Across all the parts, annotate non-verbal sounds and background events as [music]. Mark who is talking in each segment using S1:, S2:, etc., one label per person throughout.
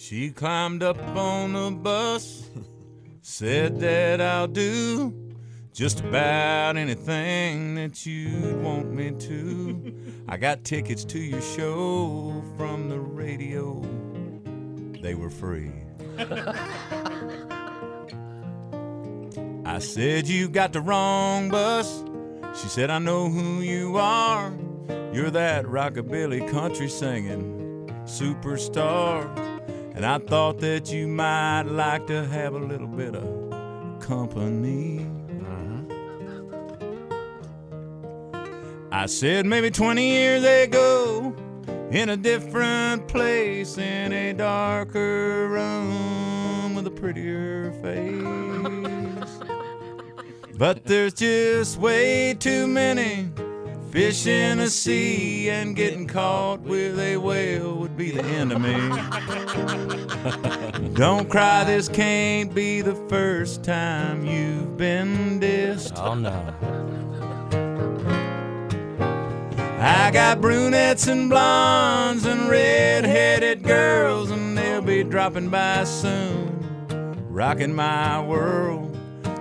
S1: She climbed up on the bus, said that I'll do just about anything that you'd want me to. I got tickets to your show from the radio. They were free. I said, You got the wrong bus. She said, I know who you are. You're that rockabilly country singing superstar. And I thought that you might like to have a little bit of company. Uh-huh. I said maybe 20 years ago, in a different place, in a darker room with a prettier face. [laughs] But there's just way too many fish in the sea, and getting caught with a whale would be the end of me. Don't cry, this can't be the first time you've been dissed.
S2: Oh no.
S1: I got brunettes and blondes and red-headed girls, and they'll be dropping by soon, rocking my world.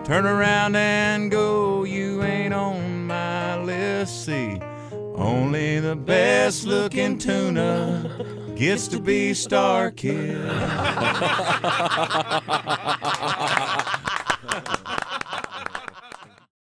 S1: Turn around and go, you ain't on See, only the best-looking tuna gets to be Star Kist. [laughs]